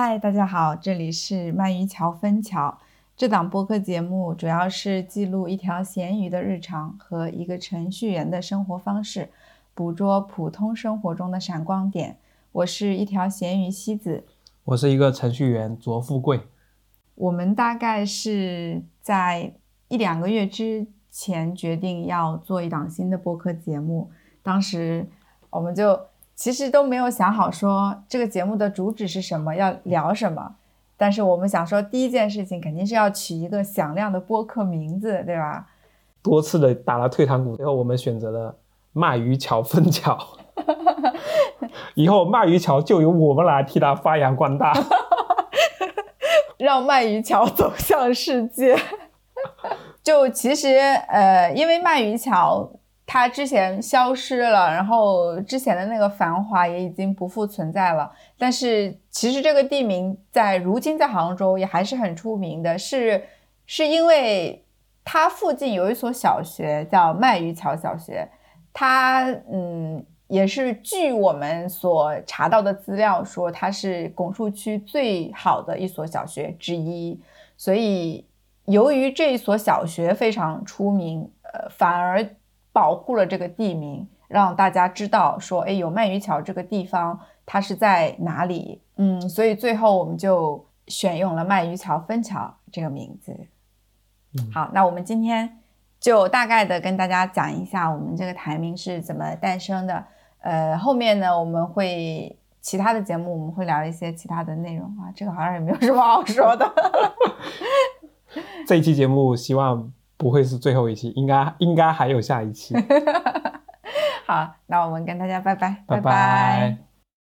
嗨，大家好，这里是鳗鱼桥分桥。这档播客节目主要是记录一条咸鱼的日常和一个程序员的生活方式，捕捉普通生活中的闪光点。我是一条咸鱼西子，我是一个程序员卓富贵。我们大概是在一两个月之前决定要做一档新的播客节目，当时我们就其实都没有想好说这个节目的主旨是什么，要聊什么。但是我们想说，第一件事情肯定是要取一个响亮的播客名字，对吧？多次的打了退堂鼓，最后我们选择了鳗鱼桥分桥。以后鳗鱼桥就由我们来替他发扬光大，让鳗鱼桥走向世界。就其实，呃，因为鳗鱼桥它之前消失了，然后之前的那个繁华也已经不复存在了。但是其实这个地名在如今在杭州也还是很出名的，是是因为它附近有一所小学叫鳗鱼桥小学，它嗯也是据我们所查到的资料说它是拱墅区最好的一所小学之一，所以由于这一所小学非常出名，呃反而保护了这个地名，让大家知道说哎有鳗鱼桥这个地方。它是在哪里？嗯，所以最后我们就选用了鳗鱼桥分桥这个名字。好，那我们今天就大概的跟大家讲一下我们这个台名是怎么诞生的。呃，后面呢我们会其他的节目我们会聊一些其他的内容啊，这个好像也没有什么好说的。这一期节目希望不会是最后一期，应该应该还有下一期。好，那我们跟大家拜拜，拜拜。